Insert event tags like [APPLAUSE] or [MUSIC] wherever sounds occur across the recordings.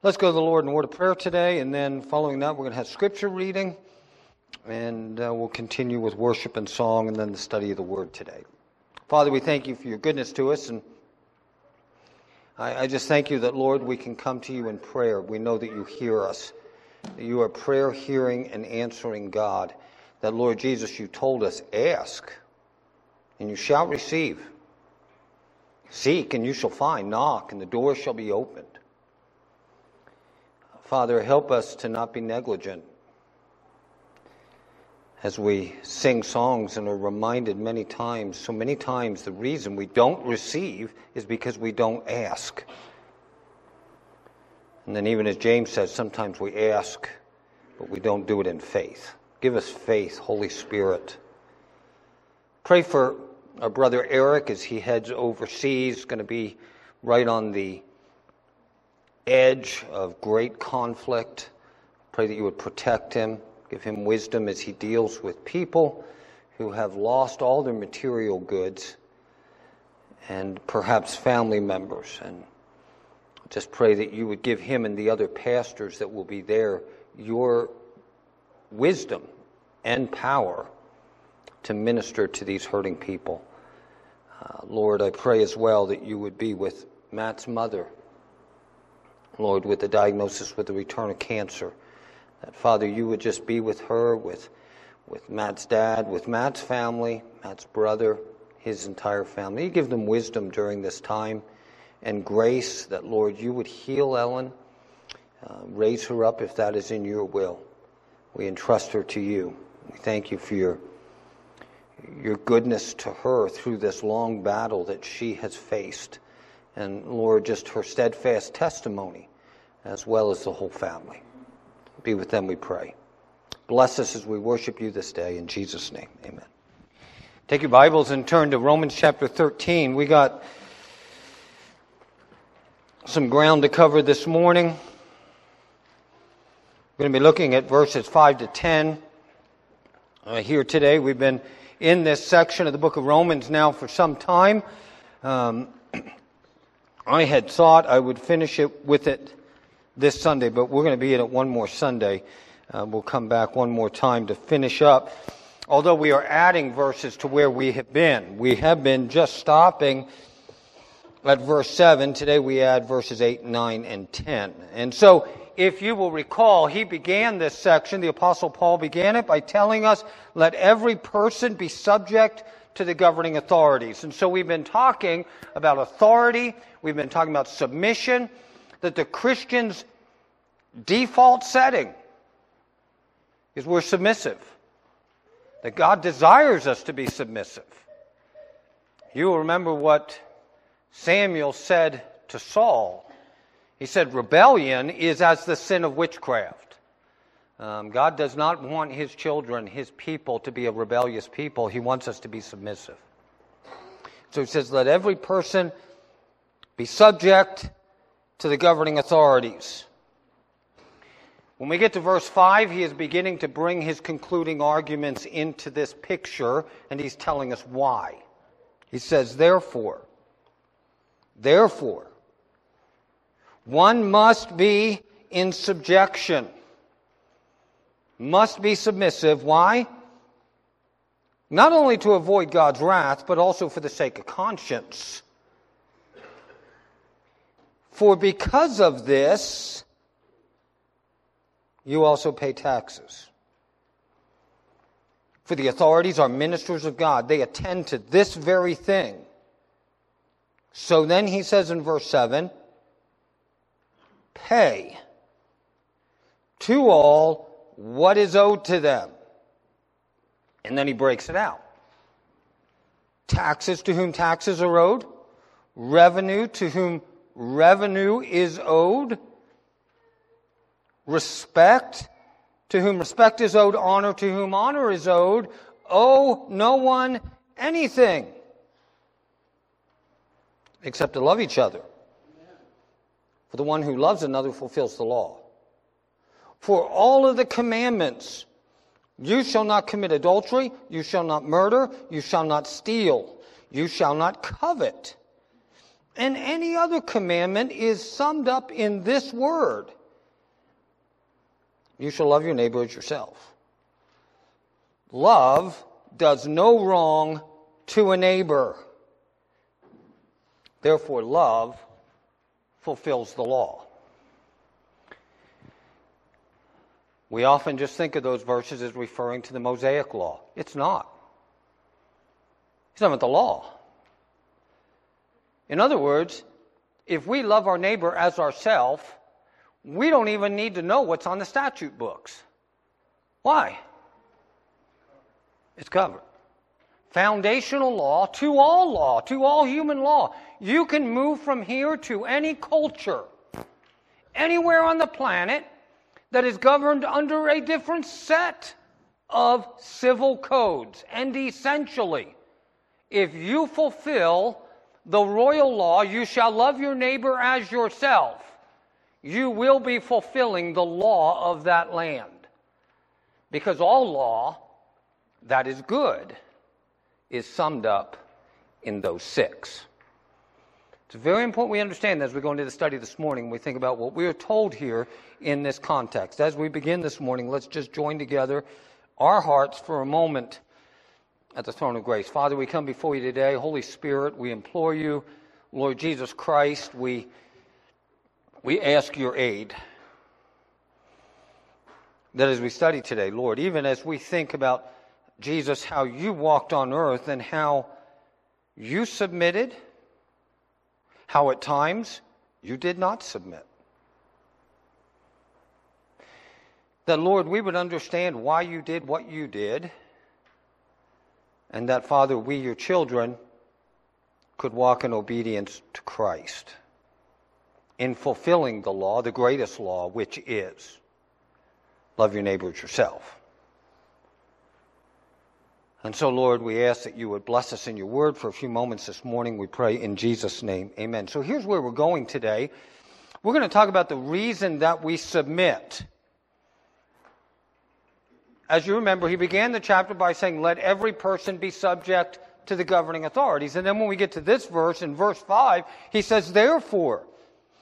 Let's go to the Lord in word of prayer today, and then following that, we're going to have scripture reading, and uh, we'll continue with worship and song, and then the study of the word today. Father, we thank you for your goodness to us, and I, I just thank you that, Lord, we can come to you in prayer. We know that you hear us, that you are prayer hearing and answering God. That, Lord Jesus, you told us, ask, and you shall receive. Seek, and you shall find. Knock, and the door shall be opened. Father, help us to not be negligent as we sing songs and are reminded many times, so many times, the reason we don't receive is because we don't ask. And then, even as James says, sometimes we ask, but we don't do it in faith. Give us faith, Holy Spirit. Pray for our brother Eric as he heads overseas, going to be right on the edge of great conflict. Pray that you would protect him, give him wisdom as he deals with people who have lost all their material goods and perhaps family members. And just pray that you would give him and the other pastors that will be there your wisdom and power to minister to these hurting people. Uh, Lord, I pray as well that you would be with Matt's mother Lord, with the diagnosis with the return of cancer. That, Father, you would just be with her, with, with Matt's dad, with Matt's family, Matt's brother, his entire family. You give them wisdom during this time and grace that, Lord, you would heal Ellen, uh, raise her up if that is in your will. We entrust her to you. We thank you for your, your goodness to her through this long battle that she has faced. And Lord, just her steadfast testimony as well as the whole family. Be with them, we pray. Bless us as we worship you this day. In Jesus' name, amen. Take your Bibles and turn to Romans chapter 13. We got some ground to cover this morning. We're going to be looking at verses 5 to 10 uh, here today. We've been in this section of the book of Romans now for some time. Um, [CLEARS THROAT] I had thought I would finish it with it this Sunday, but we're going to be in it one more Sunday. Uh, we'll come back one more time to finish up. Although we are adding verses to where we have been, we have been just stopping at verse 7. Today we add verses 8, 9, and 10. And so, if you will recall, he began this section, the Apostle Paul began it by telling us, let every person be subject to the governing authorities. And so we've been talking about authority, we've been talking about submission, that the Christian's default setting is we're submissive. That God desires us to be submissive. You will remember what Samuel said to Saul. He said, Rebellion is as the sin of witchcraft. Um, God does not want his children, his people, to be a rebellious people. He wants us to be submissive. So he says, Let every person be subject to the governing authorities. When we get to verse 5, he is beginning to bring his concluding arguments into this picture, and he's telling us why. He says, Therefore, therefore, one must be in subjection, must be submissive. Why? Not only to avoid God's wrath, but also for the sake of conscience. For because of this, you also pay taxes. For the authorities are ministers of God. They attend to this very thing. So then he says in verse 7 pay to all what is owed to them. And then he breaks it out. Taxes to whom taxes are owed, revenue to whom revenue is owed, respect to whom respect is owed, honor to whom honor is owed, owe no one anything except to love each other. For the one who loves another fulfills the law. For all of the commandments, you shall not commit adultery, you shall not murder, you shall not steal, you shall not covet. And any other commandment is summed up in this word You shall love your neighbor as yourself. Love does no wrong to a neighbor. Therefore, love fulfills the law. We often just think of those verses as referring to the Mosaic law. It's not. It's not about the law. In other words, if we love our neighbor as ourself, we don't even need to know what's on the statute books. Why? It's covered. Foundational law to all law, to all human law. You can move from here to any culture, anywhere on the planet that is governed under a different set of civil codes. And essentially, if you fulfill the royal law, you shall love your neighbor as yourself, you will be fulfilling the law of that land. Because all law that is good is summed up in those six. It's very important we understand as we go into the study this morning, we think about what we are told here in this context. As we begin this morning, let's just join together our hearts for a moment at the throne of grace. Father, we come before you today. Holy Spirit, we implore you, Lord Jesus Christ, we, we ask your aid. That as we study today, Lord, even as we think about Jesus, how you walked on earth and how you submitted, how at times you did not submit. That, Lord, we would understand why you did what you did, and that, Father, we, your children, could walk in obedience to Christ in fulfilling the law, the greatest law, which is love your neighbor as yourself. And so, Lord, we ask that you would bless us in your word for a few moments this morning. We pray in Jesus' name. Amen. So here's where we're going today. We're going to talk about the reason that we submit. As you remember, he began the chapter by saying, Let every person be subject to the governing authorities. And then when we get to this verse, in verse 5, he says, Therefore.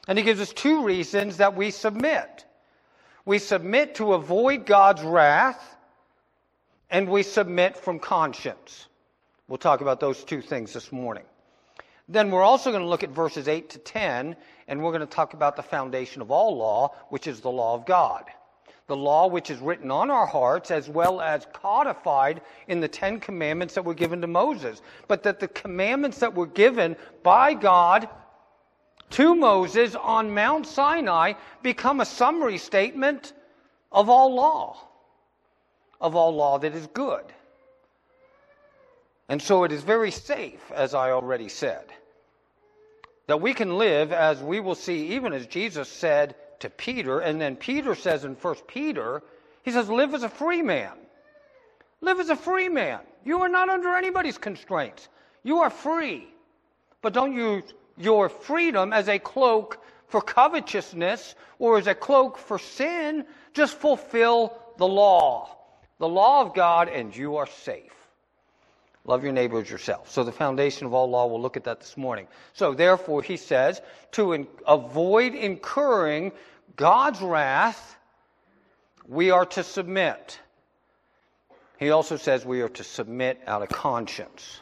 And he gives us two reasons that we submit. We submit to avoid God's wrath and we submit from conscience. We'll talk about those two things this morning. Then we're also going to look at verses 8 to 10, and we're going to talk about the foundation of all law, which is the law of God. The law which is written on our hearts as well as codified in the Ten Commandments that were given to Moses. But that the commandments that were given by God to Moses on Mount Sinai become a summary statement of all law of all law that is good. And so it is very safe, as I already said, that we can live as we will see, even as Jesus said to Peter, and then Peter says in 1 Peter, he says, live as a free man. Live as a free man. You are not under anybody's constraints. You are free. But don't use your freedom as a cloak for covetousness or as a cloak for sin. Just fulfill the law the law of God, and you are safe. Love your neighbor as yourself. So, the foundation of all law, we'll look at that this morning. So, therefore, he says, to in- avoid incurring God's wrath, we are to submit. He also says we are to submit out of conscience.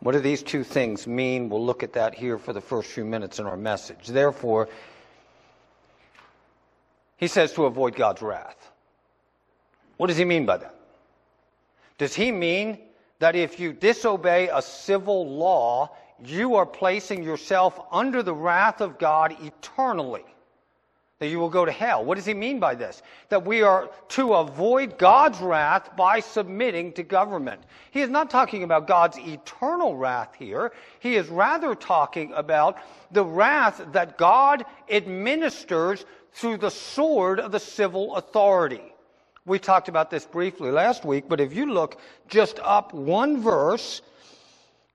What do these two things mean? We'll look at that here for the first few minutes in our message. Therefore, he says to avoid God's wrath. What does he mean by that? Does he mean that if you disobey a civil law, you are placing yourself under the wrath of God eternally? That you will go to hell. What does he mean by this? That we are to avoid God's wrath by submitting to government. He is not talking about God's eternal wrath here. He is rather talking about the wrath that God administers through the sword of the civil authority. We talked about this briefly last week, but if you look just up one verse,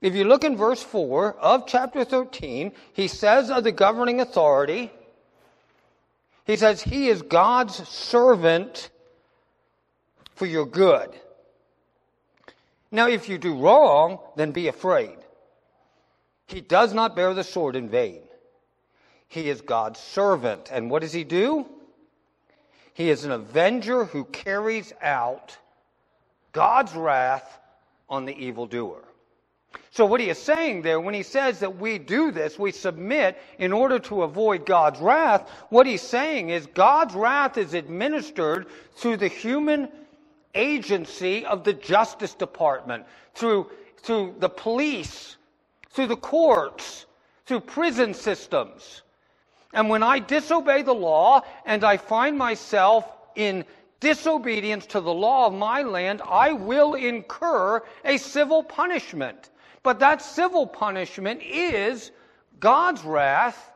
if you look in verse 4 of chapter 13, he says of the governing authority, he says, He is God's servant for your good. Now, if you do wrong, then be afraid. He does not bear the sword in vain. He is God's servant. And what does he do? He is an avenger who carries out God's wrath on the evildoer. So, what he is saying there, when he says that we do this, we submit in order to avoid God's wrath, what he's saying is God's wrath is administered through the human agency of the Justice Department, through, through the police, through the courts, through prison systems. And when I disobey the law and I find myself in disobedience to the law of my land, I will incur a civil punishment. But that civil punishment is God's wrath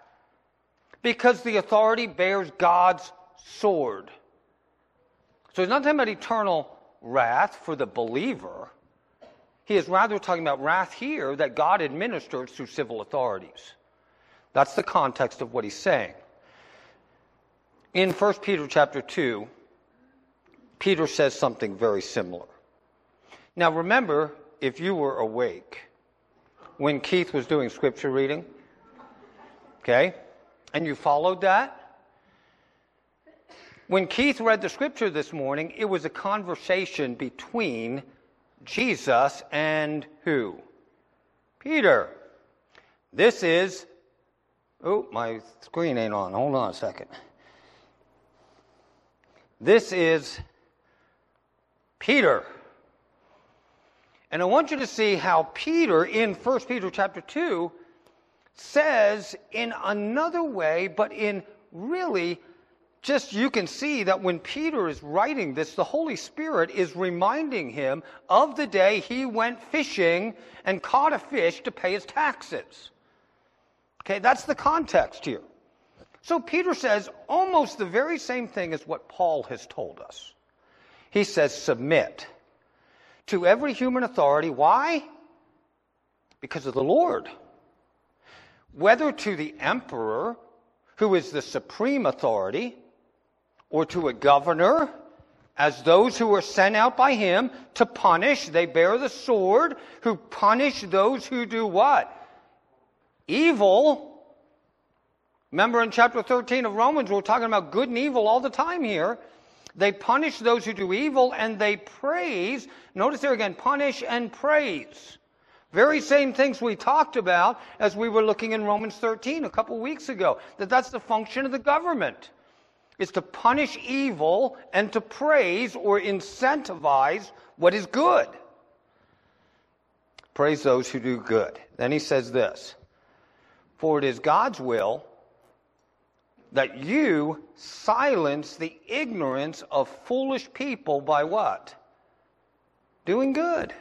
because the authority bears God's sword. So he's not talking about eternal wrath for the believer. He is rather talking about wrath here that God administers through civil authorities. That's the context of what he's saying. In 1 Peter chapter 2, Peter says something very similar. Now remember, if you were awake when Keith was doing scripture reading, okay, and you followed that, when Keith read the scripture this morning, it was a conversation between Jesus and who? Peter. This is, oh, my screen ain't on. Hold on a second. This is Peter. And I want you to see how Peter in 1 Peter chapter 2 says in another way, but in really just you can see that when Peter is writing this, the Holy Spirit is reminding him of the day he went fishing and caught a fish to pay his taxes. Okay, that's the context here. So Peter says almost the very same thing as what Paul has told us. He says, submit to every human authority. Why? Because of the Lord. Whether to the emperor, who is the supreme authority, or to a governor as those who are sent out by him to punish. They bear the sword, who punish those who do what? Evil. Remember in chapter 13 of Romans, we're talking about good and evil all the time here. They punish those who do evil and they praise. Notice there again, punish and praise. Very same things we talked about as we were looking in Romans 13 a couple weeks ago. That that's the function of the government is to punish evil and to praise or incentivize what is good. Praise those who do good. Then he says this For it is God's will that you silence the ignorance of foolish people by what? Doing good.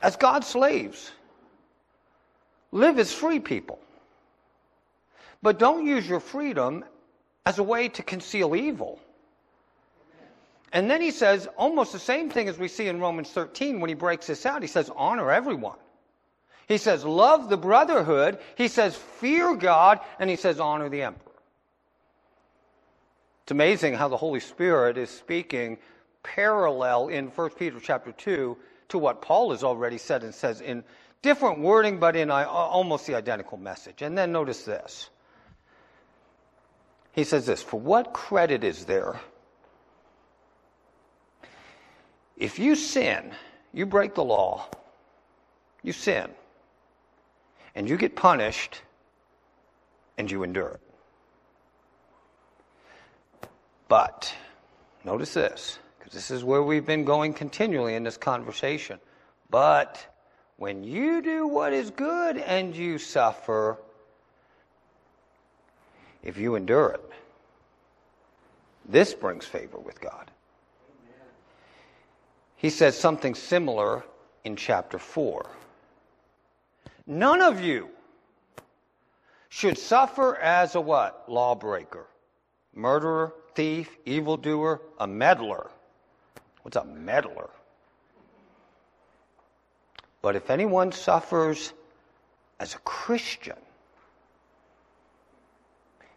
As God's slaves, live as free people. But don't use your freedom as a way to conceal evil. And then he says almost the same thing as we see in Romans 13 when he breaks this out. He says, honor everyone. He says, love the brotherhood. He says, fear God. And he says, honor the emperor. It's amazing how the Holy Spirit is speaking parallel in 1 Peter chapter 2 to what Paul has already said and says in different wording, but in uh, almost the identical message. And then notice this. He says this For what credit is there if you sin, you break the law, you sin, and you get punished, and you endure it? But, notice this, because this is where we've been going continually in this conversation. But, when you do what is good and you suffer, if you endure it. This brings favor with God. He says something similar in chapter 4. None of you should suffer as a what? Lawbreaker, murderer, thief, evildoer, a meddler. What's a meddler? But if anyone suffers as a Christian,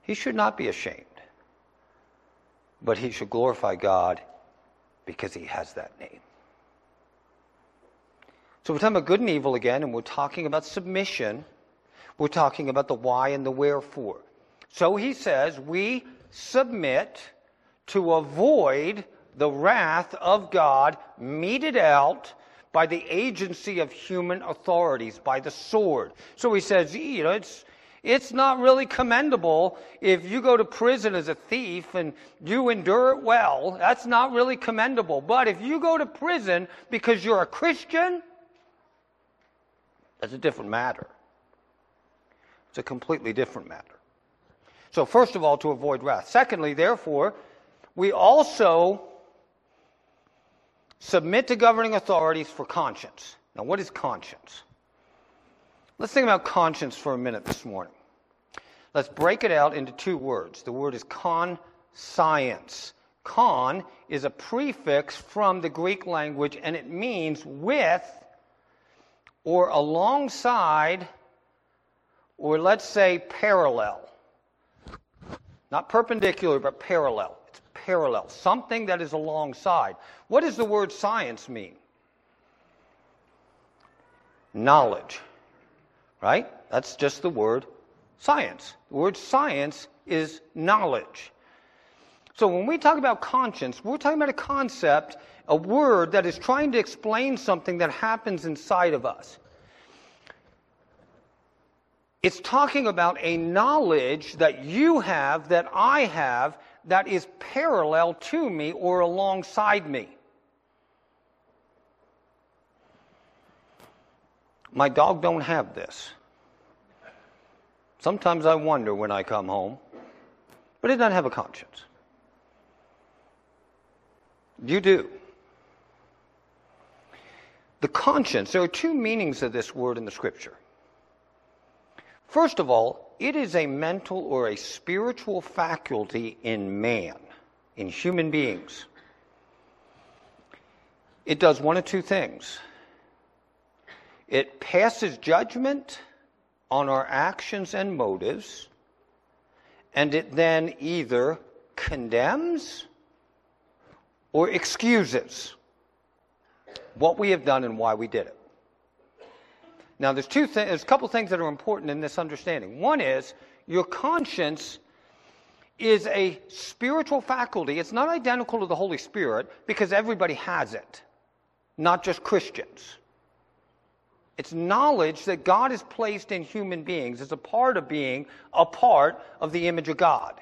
he should not be ashamed, but he should glorify God because he has that name. So we're talking about good and evil again, and we're talking about submission. We're talking about the why and the wherefore. So he says, we submit to avoid the wrath of God meted out by the agency of human authorities, by the sword. So he says, you know, it's, it's not really commendable if you go to prison as a thief and you endure it well. That's not really commendable. But if you go to prison because you're a Christian, that's a different matter. It's a completely different matter. So, first of all, to avoid wrath. Secondly, therefore, we also submit to governing authorities for conscience. Now, what is conscience? Let's think about conscience for a minute this morning. Let's break it out into two words. The word is conscience. Con is a prefix from the Greek language and it means with or alongside or let's say parallel. Not perpendicular, but parallel. It's parallel. Something that is alongside. What does the word science mean? Knowledge. Right? That's just the word science. The word science is knowledge. So when we talk about conscience, we're talking about a concept, a word that is trying to explain something that happens inside of us. It's talking about a knowledge that you have, that I have, that is parallel to me or alongside me. My dog don't have this. Sometimes I wonder when I come home, but it doesn't have a conscience. You do. The conscience, there are two meanings of this word in the scripture. First of all, it is a mental or a spiritual faculty in man, in human beings. It does one of two things it passes judgment on our actions and motives, and it then either condemns or excuses what we have done and why we did it. Now, there's two things, there's a couple things that are important in this understanding. One is your conscience is a spiritual faculty. It's not identical to the Holy Spirit because everybody has it, not just Christians. It's knowledge that God has placed in human beings as a part of being a part of the image of God.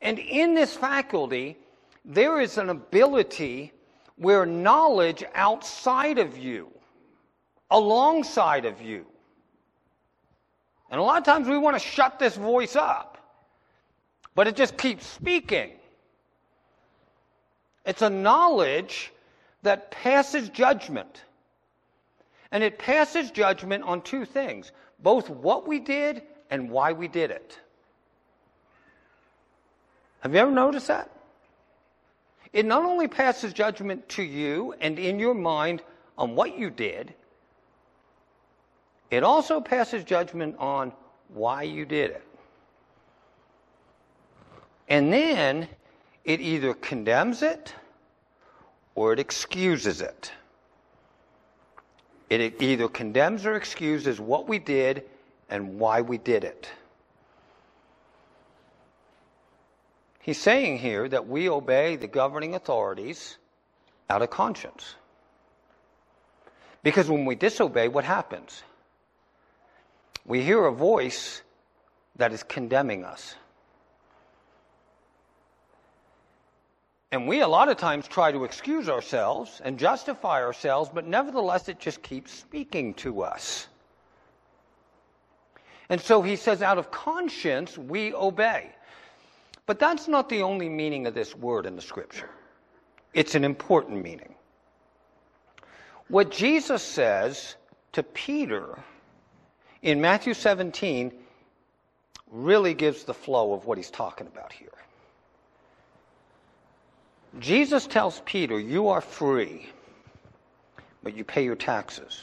And in this faculty, there is an ability where knowledge outside of you alongside of you. And a lot of times we want to shut this voice up, but it just keeps speaking. It's a knowledge that passes judgment. And it passes judgment on two things both what we did and why we did it. Have you ever noticed that? It not only passes judgment to you and in your mind on what you did, it also passes judgment on why you did it. And then it either condemns it or it excuses it. It either condemns or excuses what we did and why we did it. He's saying here that we obey the governing authorities out of conscience. Because when we disobey, what happens? we hear a voice that is condemning us. And we a lot of times try to excuse ourselves and justify ourselves, but nevertheless it just keeps speaking to us. And so he says, out of conscience, we obey. But that's not the only meaning of this word in the scripture. It's an important meaning. What Jesus says to Peter in Matthew 17 really gives the flow of what he's talking about here. Jesus tells Peter, You are free, but you pay your taxes.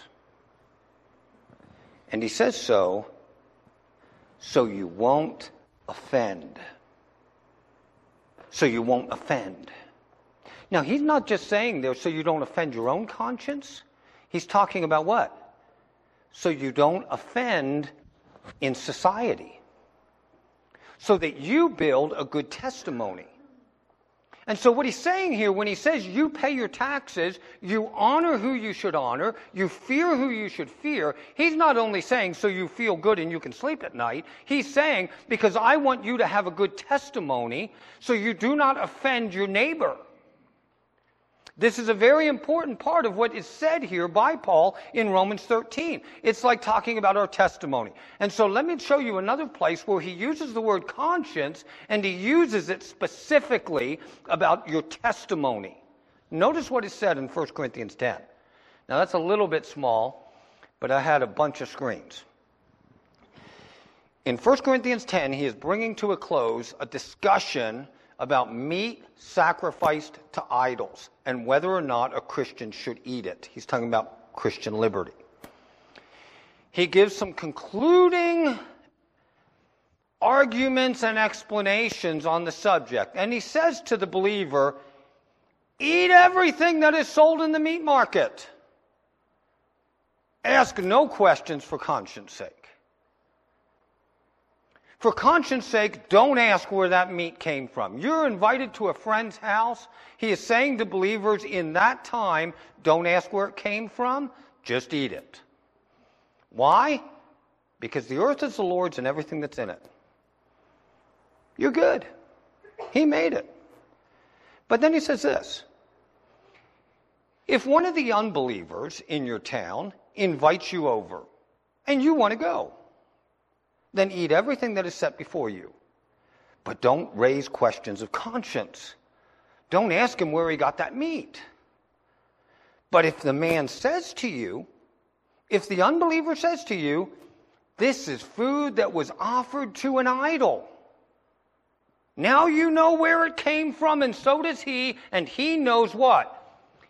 And he says so so you won't offend. So you won't offend. Now, he's not just saying there so you don't offend your own conscience. He's talking about what? So you don't offend in society. So that you build a good testimony. And so, what he's saying here, when he says you pay your taxes, you honor who you should honor, you fear who you should fear, he's not only saying so you feel good and you can sleep at night, he's saying because I want you to have a good testimony so you do not offend your neighbor. This is a very important part of what is said here by Paul in Romans 13. It's like talking about our testimony. And so let me show you another place where he uses the word conscience and he uses it specifically about your testimony. Notice what is said in 1 Corinthians 10. Now that's a little bit small, but I had a bunch of screens. In 1 Corinthians 10, he is bringing to a close a discussion about meat sacrificed to idols and whether or not a Christian should eat it. He's talking about Christian liberty. He gives some concluding arguments and explanations on the subject. And he says to the believer, Eat everything that is sold in the meat market. Ask no questions for conscience sake. For conscience sake, don't ask where that meat came from. You're invited to a friend's house. He is saying to believers in that time, don't ask where it came from, just eat it. Why? Because the earth is the Lord's and everything that's in it. You're good. He made it. But then he says this If one of the unbelievers in your town invites you over and you want to go, then eat everything that is set before you. But don't raise questions of conscience. Don't ask him where he got that meat. But if the man says to you, if the unbeliever says to you, this is food that was offered to an idol. Now you know where it came from, and so does he, and he knows what?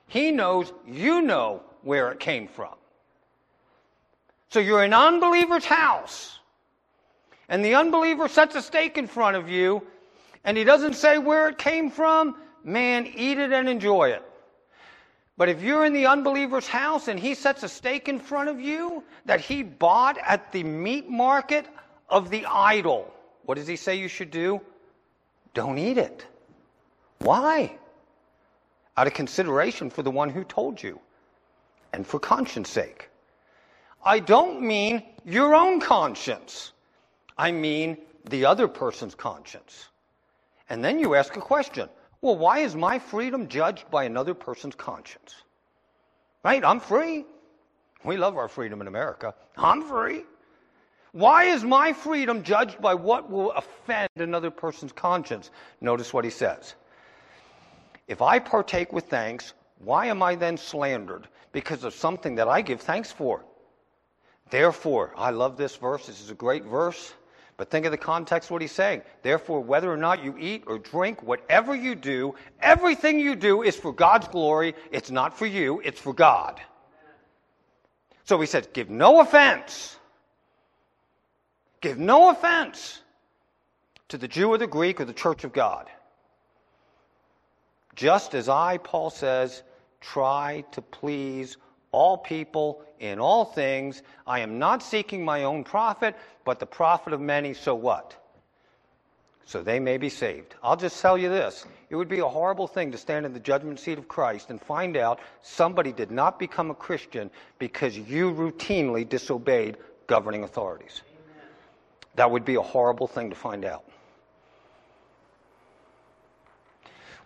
He knows you know where it came from. So you're in an unbeliever's house and the unbeliever sets a steak in front of you and he doesn't say where it came from, man, eat it and enjoy it. But if you're in the unbeliever's house and he sets a steak in front of you that he bought at the meat market of the idol, what does he say you should do? Don't eat it. Why? Out of consideration for the one who told you and for conscience sake. I don't mean your own conscience. I mean the other person's conscience. And then you ask a question well, why is my freedom judged by another person's conscience? Right? I'm free. We love our freedom in America. I'm free. Why is my freedom judged by what will offend another person's conscience? Notice what he says. If I partake with thanks, why am I then slandered? Because of something that I give thanks for. Therefore, I love this verse. This is a great verse. But think of the context of what he's saying. Therefore, whether or not you eat or drink, whatever you do, everything you do is for God's glory. It's not for you, it's for God. So he says, give no offense. Give no offense to the Jew or the Greek or the church of God. Just as I, Paul says, try to please all people in all things. I am not seeking my own profit, but the profit of many, so what? So they may be saved. I'll just tell you this. It would be a horrible thing to stand in the judgment seat of Christ and find out somebody did not become a Christian because you routinely disobeyed governing authorities. That would be a horrible thing to find out.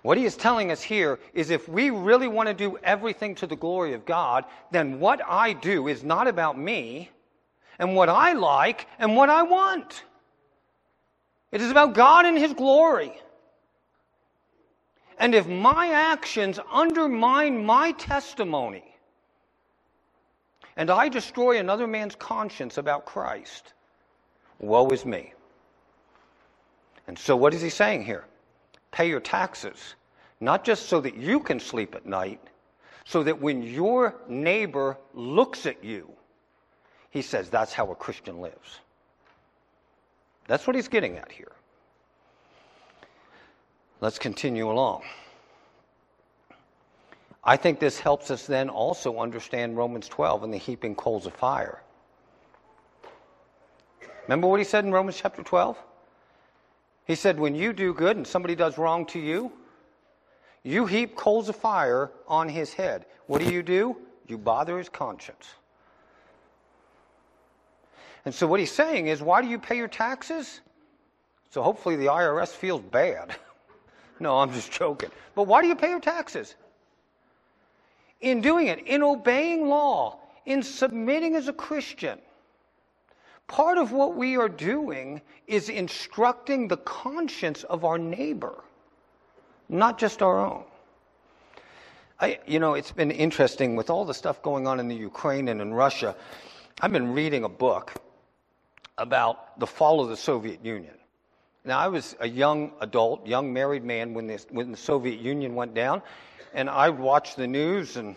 What he is telling us here is if we really want to do everything to the glory of God, then what I do is not about me and what I like and what I want. It is about God and His glory. And if my actions undermine my testimony and I destroy another man's conscience about Christ, woe is me. And so, what is he saying here? Pay your taxes, not just so that you can sleep at night, so that when your neighbor looks at you, he says, that's how a Christian lives. That's what he's getting at here. Let's continue along. I think this helps us then also understand Romans 12 and the heaping coals of fire. Remember what he said in Romans chapter 12? He said, When you do good and somebody does wrong to you, you heap coals of fire on his head. What do you do? You bother his conscience. And so what he's saying is, why do you pay your taxes? So hopefully the IRS feels bad. [LAUGHS] no, I'm just joking. But why do you pay your taxes? In doing it, in obeying law, in submitting as a Christian, part of what we are doing is instructing the conscience of our neighbor, not just our own. I, you know, it's been interesting with all the stuff going on in the Ukraine and in Russia. I've been reading a book about the fall of the Soviet Union. Now, I was a young adult, young married man when, this, when the Soviet Union went down, and I watched the news and,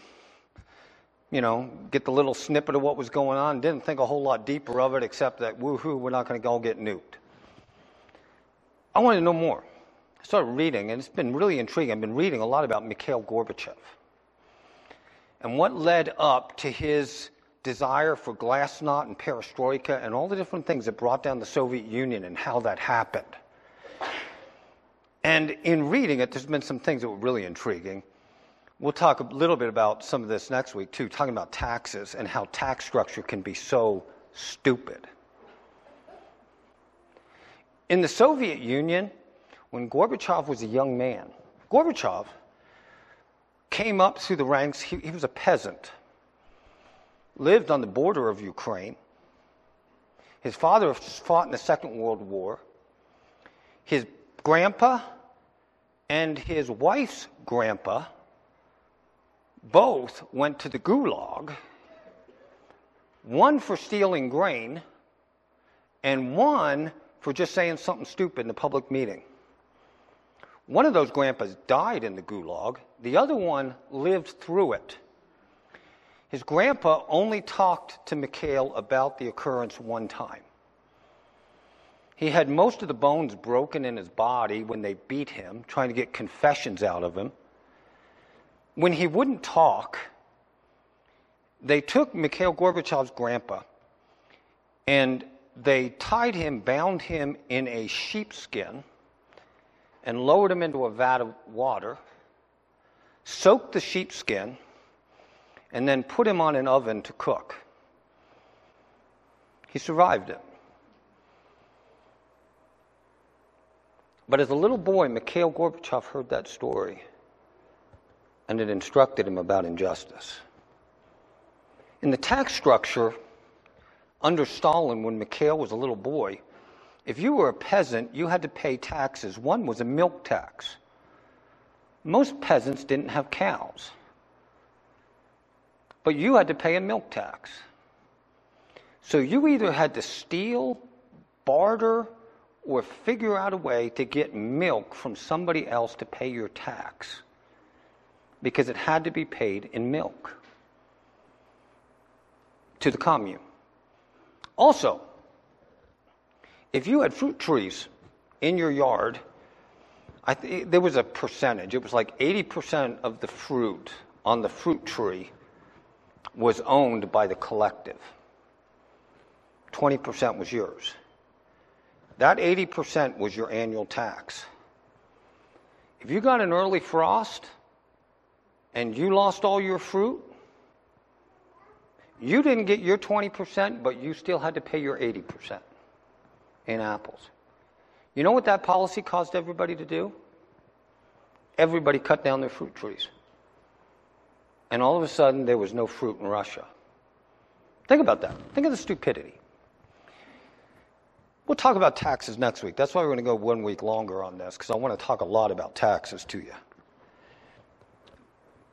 you know, get the little snippet of what was going on. Didn't think a whole lot deeper of it, except that, woohoo, we're not going to go get nuked. I wanted to know more. I started reading, and it's been really intriguing. I've been reading a lot about Mikhail Gorbachev and what led up to his desire for glasnost and perestroika and all the different things that brought down the Soviet Union and how that happened. And in reading it, there's been some things that were really intriguing. We'll talk a little bit about some of this next week, too, talking about taxes and how tax structure can be so stupid. In the Soviet Union, when Gorbachev was a young man, Gorbachev came up through the ranks, he, he was a peasant lived on the border of Ukraine. His father fought in the Second World War. His grandpa and his wife's grandpa both went to the gulag, one for stealing grain, and one for just saying something stupid in a public meeting. One of those grandpas died in the gulag, the other one lived through it. His grandpa only talked to Mikhail about the occurrence one time. He had most of the bones broken in his body when they beat him, trying to get confessions out of him. When he wouldn't talk, they took Mikhail Gorbachev's grandpa and they tied him, bound him in a sheepskin, and lowered him into a vat of water, soaked the sheepskin and then put him on an oven to cook. He survived it. But as a little boy, Mikhail Gorbachev heard that story, and it instructed him about injustice. In the tax structure under Stalin, when Mikhail was a little boy, if you were a peasant, you had to pay taxes. One was a milk tax. Most peasants didn't have cows. But you had to pay a milk tax. So you either had to steal, barter, or figure out a way to get milk from somebody else to pay your tax because it had to be paid in milk to the commune. Also, if you had fruit trees in your yard, th- there was a percentage. It was like 80% of the fruit on the fruit tree was owned by the collective. 20% was yours. That 80% was your annual tax. If you got an early frost and you lost all your fruit, you didn't get your 20%, but you still had to pay your 80% in apples. You know what that policy caused everybody to do? Everybody cut down their fruit trees and all of a sudden there was no fruit in Russia. Think about that. Think of the stupidity. We'll talk about taxes next week. That's why we're going to go one week longer on this, because I want to talk a lot about taxes to you.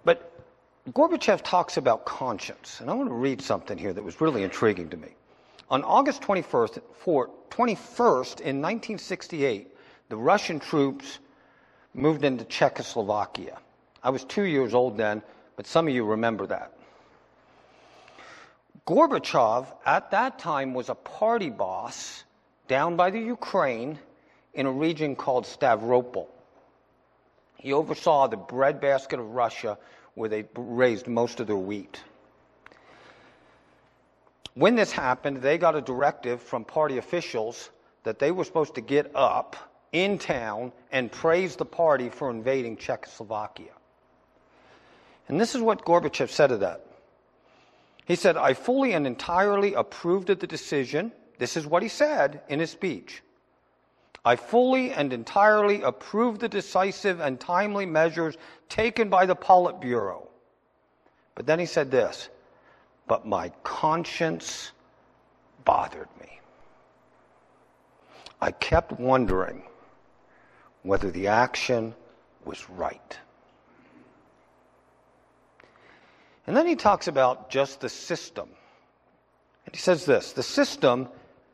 But Gorbachev talks about conscience, and I want to read something here that was really intriguing to me. On August 21st, 21st in 1968, the Russian troops moved into Czechoslovakia. I was two years old then. But some of you remember that. Gorbachev, at that time, was a party boss down by the Ukraine in a region called Stavropol. He oversaw the breadbasket of Russia where they raised most of their wheat. When this happened, they got a directive from party officials that they were supposed to get up in town and praise the party for invading Czechoslovakia. And this is what Gorbachev said of that. He said, I fully and entirely approved of the decision. This is what he said in his speech. I fully and entirely approve the decisive and timely measures taken by the Politburo. But then he said this, but my conscience bothered me. I kept wondering whether the action was right. And then he talks about just the system. And he says this the system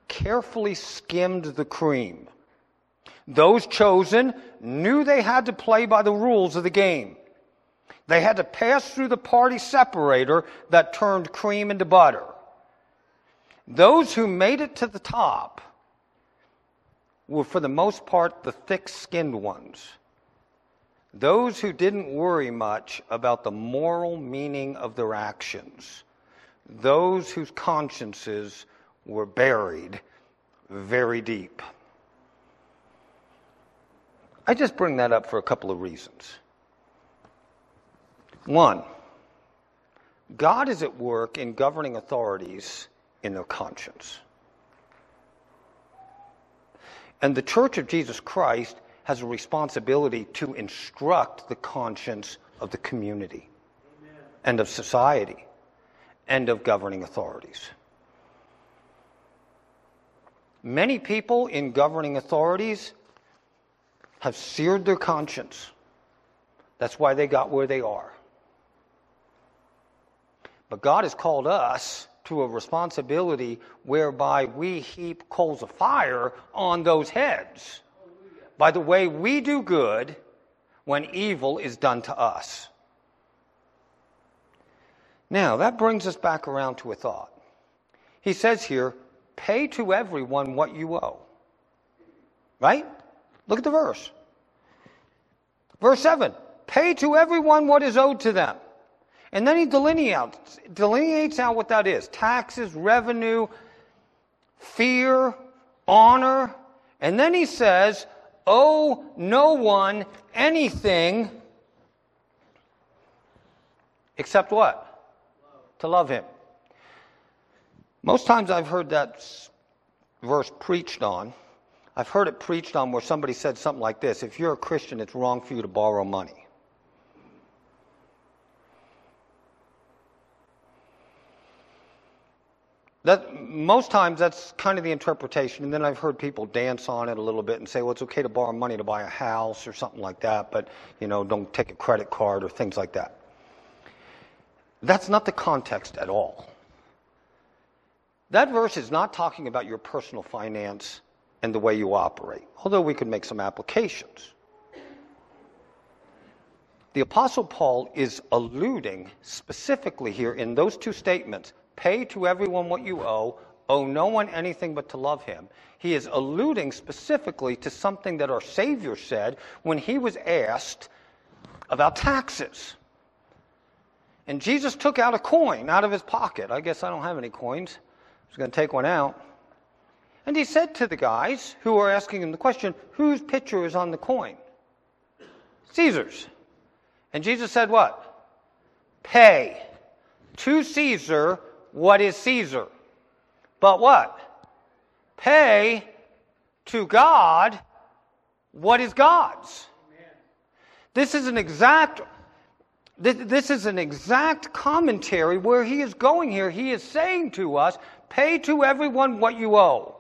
carefully skimmed the cream those chosen knew they had to play by the rules of the game. They had to pass through the party separator that turned cream into butter. Those who made it to the top were, for the most part, the thick skinned ones. Those who didn't worry much about the moral meaning of their actions. Those whose consciences were buried very deep. I just bring that up for a couple of reasons. One, God is at work in governing authorities in their conscience. And the Church of Jesus Christ has a responsibility to instruct the conscience of the community Amen. and of society and of governing authorities. Many people in governing authorities have seared their conscience. That's why they got where they are. But God has called us to a responsibility whereby we heap coals of fire on those heads by the way we do good when evil is done to us. Now, that brings us back around to a thought. He says here, pay to everyone what you owe. Right? Look at the verse. Verse 7 Pay to everyone what is owed to them. And then he delineates, delineates out what that is taxes, revenue, fear, honor. And then he says, Owe no one anything except what? To love him. Most times I've heard that verse preached on I've heard it preached on where somebody said something like this If you're a Christian, it's wrong for you to borrow money. That, most times that's kind of the interpretation, and then I've heard people dance on it a little bit and say, well, it's okay to borrow money to buy a house or something like that, but you know, don't take a credit card or things like that. That's not the context at all. That verse is not talking about your personal finance and the way you operate, although we could make some applications. The Apostle Paul is alluding specifically here in those two statements pay to everyone what you owe, owe no one anything but to love him. He is alluding specifically to something that our Savior said when he was asked about taxes. And Jesus took out a coin out of his pocket. I guess I don't have any coins. I was going to take one out. And he said to the guys who were asking him the question, whose picture is on the coin? Caesar's. And Jesus said what? Pay to Caesar what is Caesar. But what? Pay to God what is God's. This is an exact this is an exact commentary where he is going here. He is saying to us, pay to everyone what you owe.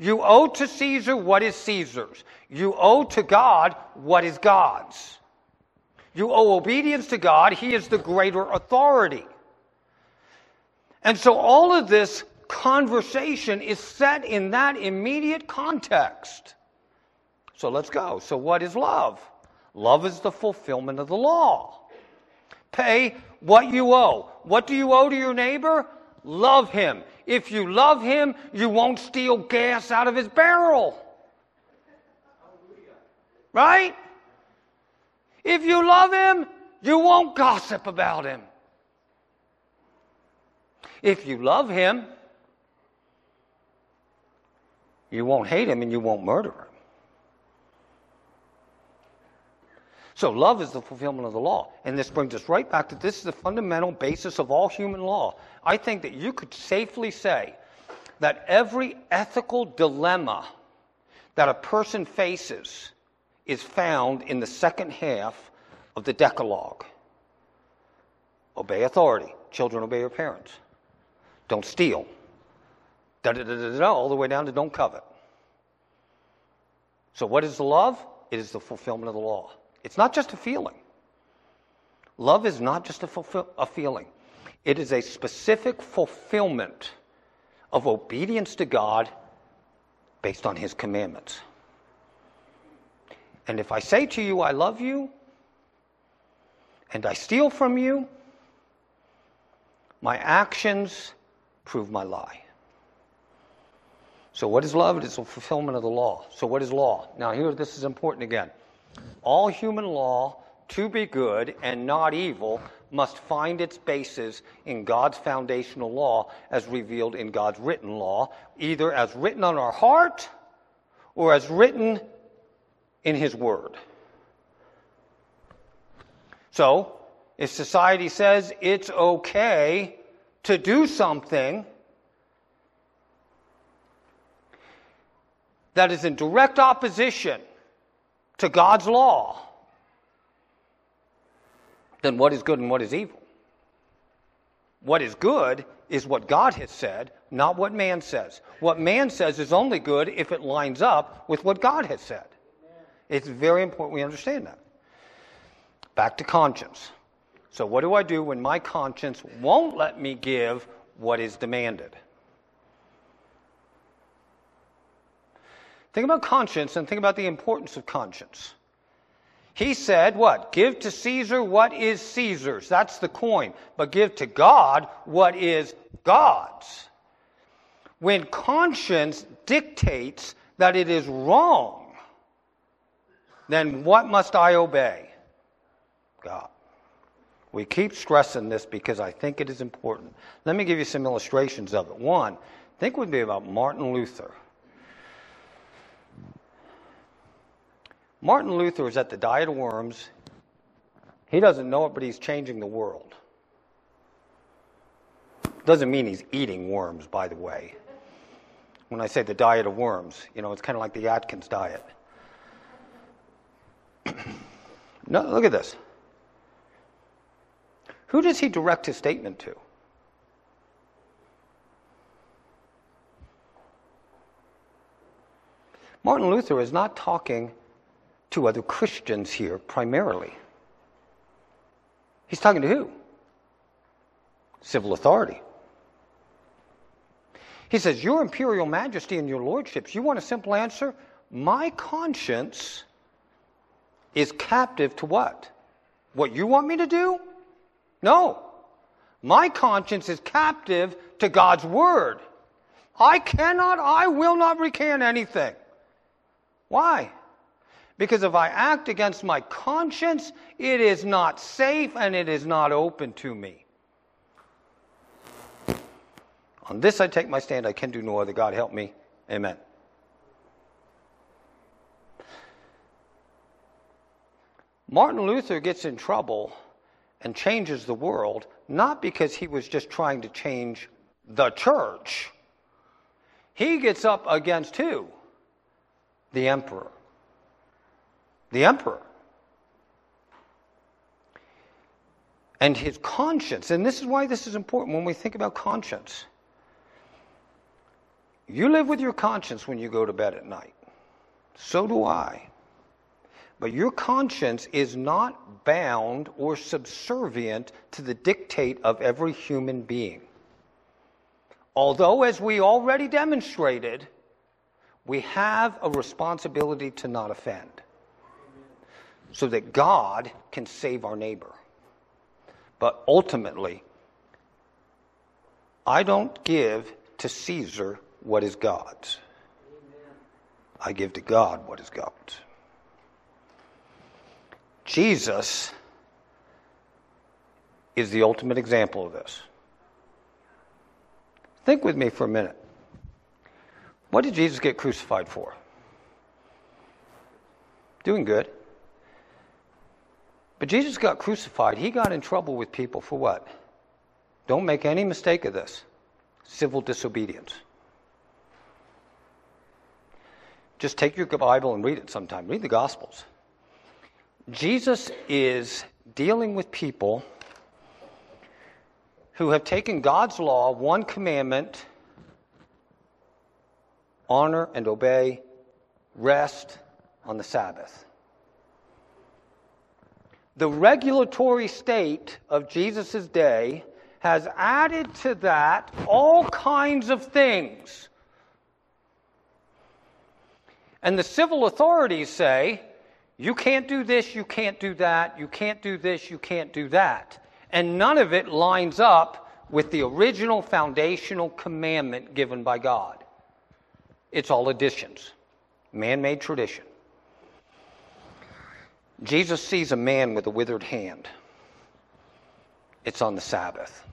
You owe to Caesar what is Caesar's. You owe to God what is God's. You owe obedience to God. He is the greater authority. And so all of this conversation is set in that immediate context. So let's go. So, what is love? Love is the fulfillment of the law. Pay what you owe. What do you owe to your neighbor? Love him. If you love him, you won't steal gas out of his barrel. Right? If you love him, you won't gossip about him. If you love him, you won't hate him and you won't murder him. So, love is the fulfillment of the law. And this brings us right back to this is the fundamental basis of all human law. I think that you could safely say that every ethical dilemma that a person faces is found in the second half of the Decalogue. Obey authority. Children obey your parents. Don't steal. Da, da, da, all the way down to don't covet. So, what is the love? It is the fulfillment of the law. It's not just a feeling. Love is not just a, fulfill, a feeling, it is a specific fulfillment of obedience to God based on His commandments. And if I say to you, I love you, and I steal from you, my actions prove my lie. So, what is love? It is the fulfillment of the law. So, what is law? Now, here, this is important again. All human law, to be good and not evil, must find its basis in God's foundational law as revealed in God's written law, either as written on our heart or as written in His Word. So, if society says it's okay to do something that is in direct opposition to God's law, then what is good and what is evil? What is good is what God has said, not what man says. What man says is only good if it lines up with what God has said. It's very important we understand that. Back to conscience. So, what do I do when my conscience won't let me give what is demanded? Think about conscience and think about the importance of conscience. He said, What? Give to Caesar what is Caesar's. That's the coin. But give to God what is God's. When conscience dictates that it is wrong, then what must I obey? God. We keep stressing this because I think it is important. Let me give you some illustrations of it. One, think would be about Martin Luther. Martin Luther is at the Diet of Worms. He doesn't know it, but he's changing the world. Doesn't mean he's eating worms, by the way. When I say the diet of worms, you know, it's kind of like the Atkins diet. [CLEARS THROAT] no, look at this. Who does he direct his statement to? Martin Luther is not talking to other Christians here primarily. He's talking to who? Civil authority. He says, Your imperial majesty and your lordships, you want a simple answer? My conscience is captive to what? What you want me to do? No. My conscience is captive to God's word. I cannot, I will not recant anything. Why? Because if I act against my conscience, it is not safe and it is not open to me. On this I take my stand. I can do no other. God help me. Amen. Martin Luther gets in trouble and changes the world, not because he was just trying to change the church. He gets up against who? The emperor the emperor. And his conscience, and this is why this is important when we think about conscience. You live with your conscience when you go to bed at night. So do I. But your conscience is not bound or subservient to the dictate of every human being. Although, as we already demonstrated, we have a responsibility to not offend so that God can save our neighbor. But ultimately, I don't give to Caesar what is God's. I give to God what is God's. Jesus is the ultimate example of this. Think with me for a minute. What did Jesus get crucified for? Doing good. But Jesus got crucified. He got in trouble with people for what? Don't make any mistake of this civil disobedience. Just take your Bible and read it sometime. Read the Gospels. Jesus is dealing with people who have taken God's law, one commandment honor and obey, rest on the Sabbath. The regulatory state of Jesus' day has added to that all kinds of things. And the civil authorities say, you can't do this, you can't do that, you can't do this, you can't do that. And none of it lines up with the original foundational commandment given by God. It's all additions, man made tradition. Jesus sees a man with a withered hand. It's on the Sabbath.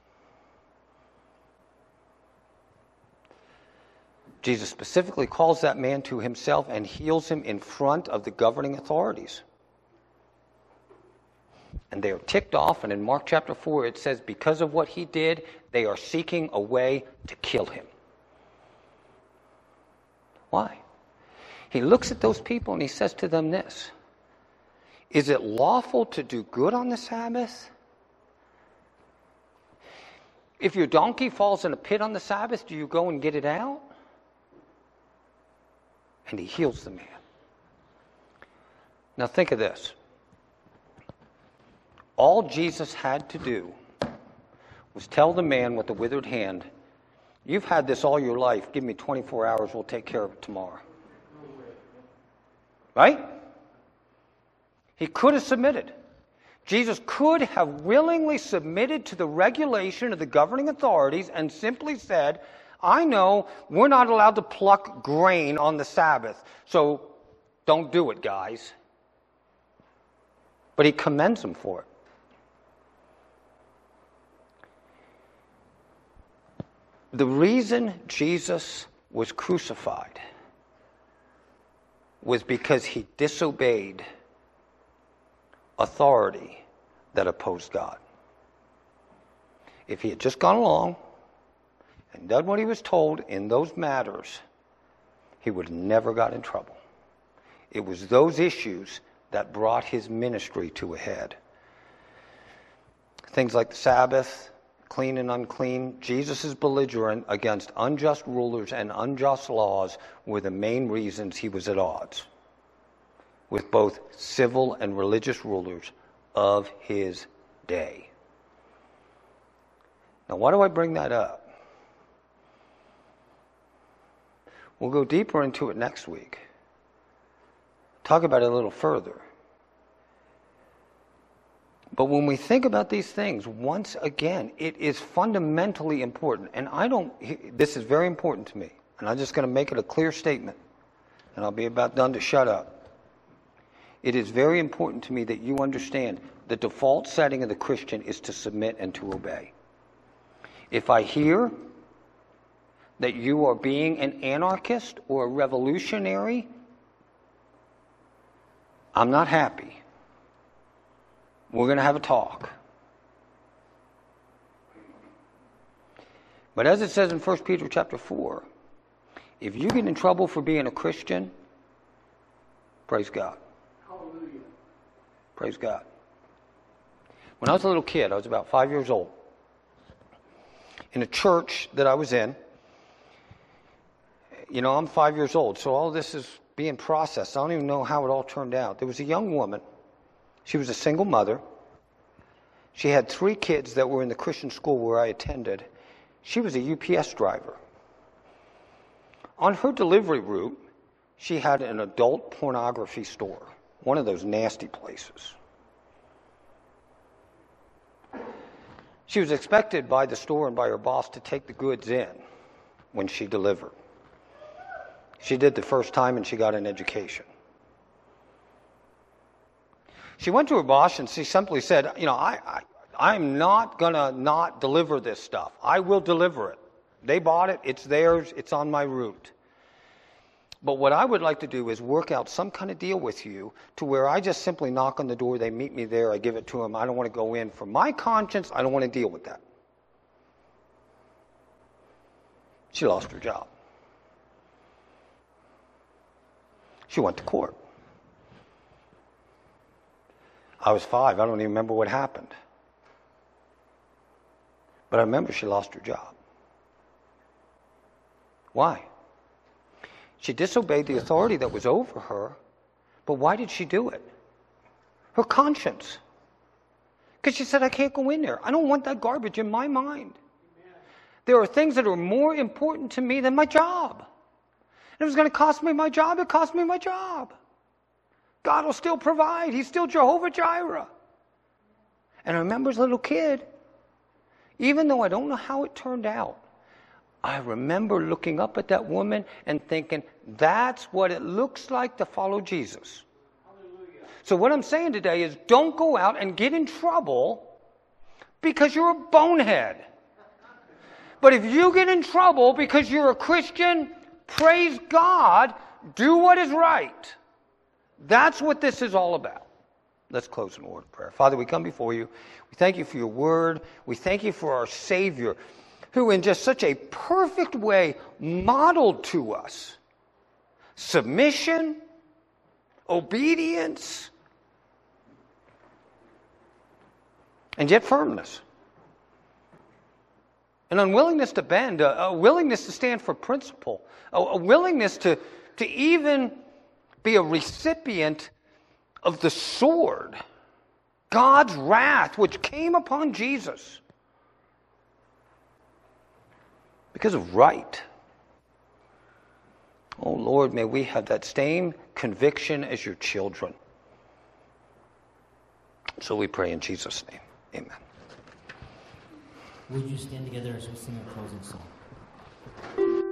Jesus specifically calls that man to himself and heals him in front of the governing authorities. And they are ticked off, and in Mark chapter 4, it says, because of what he did, they are seeking a way to kill him. Why? He looks at those people and he says to them this Is it lawful to do good on the Sabbath? If your donkey falls in a pit on the Sabbath, do you go and get it out? and he heals the man. Now, think of this. All Jesus had to do was tell the man with the withered hand, You've had this all your life. Give me 24 hours. We'll take care of it tomorrow. Right? He could have submitted. Jesus could have willingly submitted to the regulation of the governing authorities and simply said, I know we're not allowed to pluck grain on the Sabbath, so don't do it, guys. But he commends them for it. The reason Jesus was crucified was because he disobeyed authority that opposed God. If he had just gone along, and done what he was told in those matters, he would have never got in trouble. It was those issues that brought his ministry to a head. Things like the Sabbath, clean and unclean, Jesus' belligerent against unjust rulers and unjust laws were the main reasons he was at odds with both civil and religious rulers of his day. Now, why do I bring that up? We'll go deeper into it next week. Talk about it a little further. But when we think about these things, once again, it is fundamentally important. And I don't, this is very important to me. And I'm just going to make it a clear statement. And I'll be about done to shut up. It is very important to me that you understand the default setting of the Christian is to submit and to obey. If I hear that you are being an anarchist or a revolutionary, I'm not happy. We're going to have a talk. But as it says in 1 Peter chapter 4, if you get in trouble for being a Christian, praise God. Praise God. When I was a little kid, I was about five years old, in a church that I was in, you know, I'm five years old, so all this is being processed. I don't even know how it all turned out. There was a young woman. She was a single mother. She had three kids that were in the Christian school where I attended. She was a UPS driver. On her delivery route, she had an adult pornography store, one of those nasty places. She was expected by the store and by her boss to take the goods in when she delivered. She did the first time and she got an education. She went to her boss and she simply said, You know, I, I, I'm not going to not deliver this stuff. I will deliver it. They bought it, it's theirs, it's on my route. But what I would like to do is work out some kind of deal with you to where I just simply knock on the door, they meet me there, I give it to them. I don't want to go in. For my conscience, I don't want to deal with that. She lost her job. She went to court. I was five. I don't even remember what happened. But I remember she lost her job. Why? She disobeyed the authority that was over her. But why did she do it? Her conscience. Because she said, I can't go in there. I don't want that garbage in my mind. There are things that are more important to me than my job. And it was going to cost me my job, it cost me my job. God will still provide. He's still Jehovah Jireh. And I remember as a little kid, even though I don't know how it turned out, I remember looking up at that woman and thinking, that's what it looks like to follow Jesus. Hallelujah. So, what I'm saying today is don't go out and get in trouble because you're a bonehead. But if you get in trouble because you're a Christian, praise God, do what is right. That's what this is all about. Let's close in a word of prayer. Father, we come before you. We thank you for your word. We thank you for our Savior, who, in just such a perfect way, modeled to us submission, obedience, and yet firmness. An unwillingness to bend, a, a willingness to stand for principle, a, a willingness to, to even be a recipient of the sword, God's wrath, which came upon Jesus because of right. Oh Lord, may we have that same conviction as your children. So we pray in Jesus' name. Amen. Would you stand together as we sing a closing song?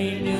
renew.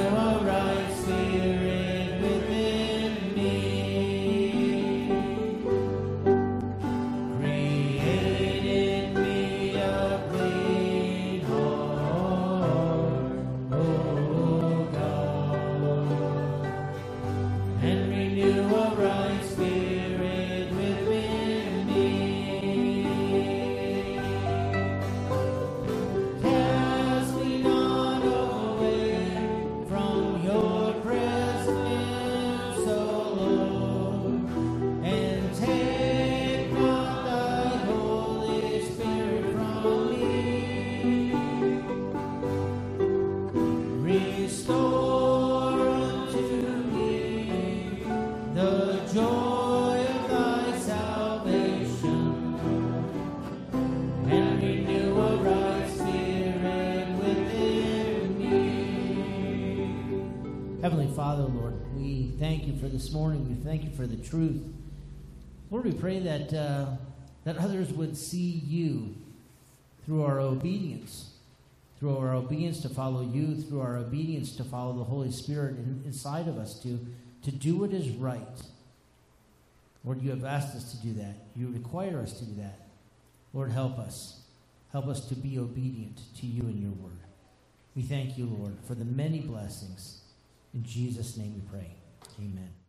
Thank you for this morning. We thank you for the truth. Lord, we pray that, uh, that others would see you through our obedience, through our obedience to follow you, through our obedience to follow the Holy Spirit in, inside of us, to, to do what is right. Lord, you have asked us to do that. You require us to do that. Lord, help us. Help us to be obedient to you and your word. We thank you, Lord, for the many blessings. In Jesus' name we pray. Amen.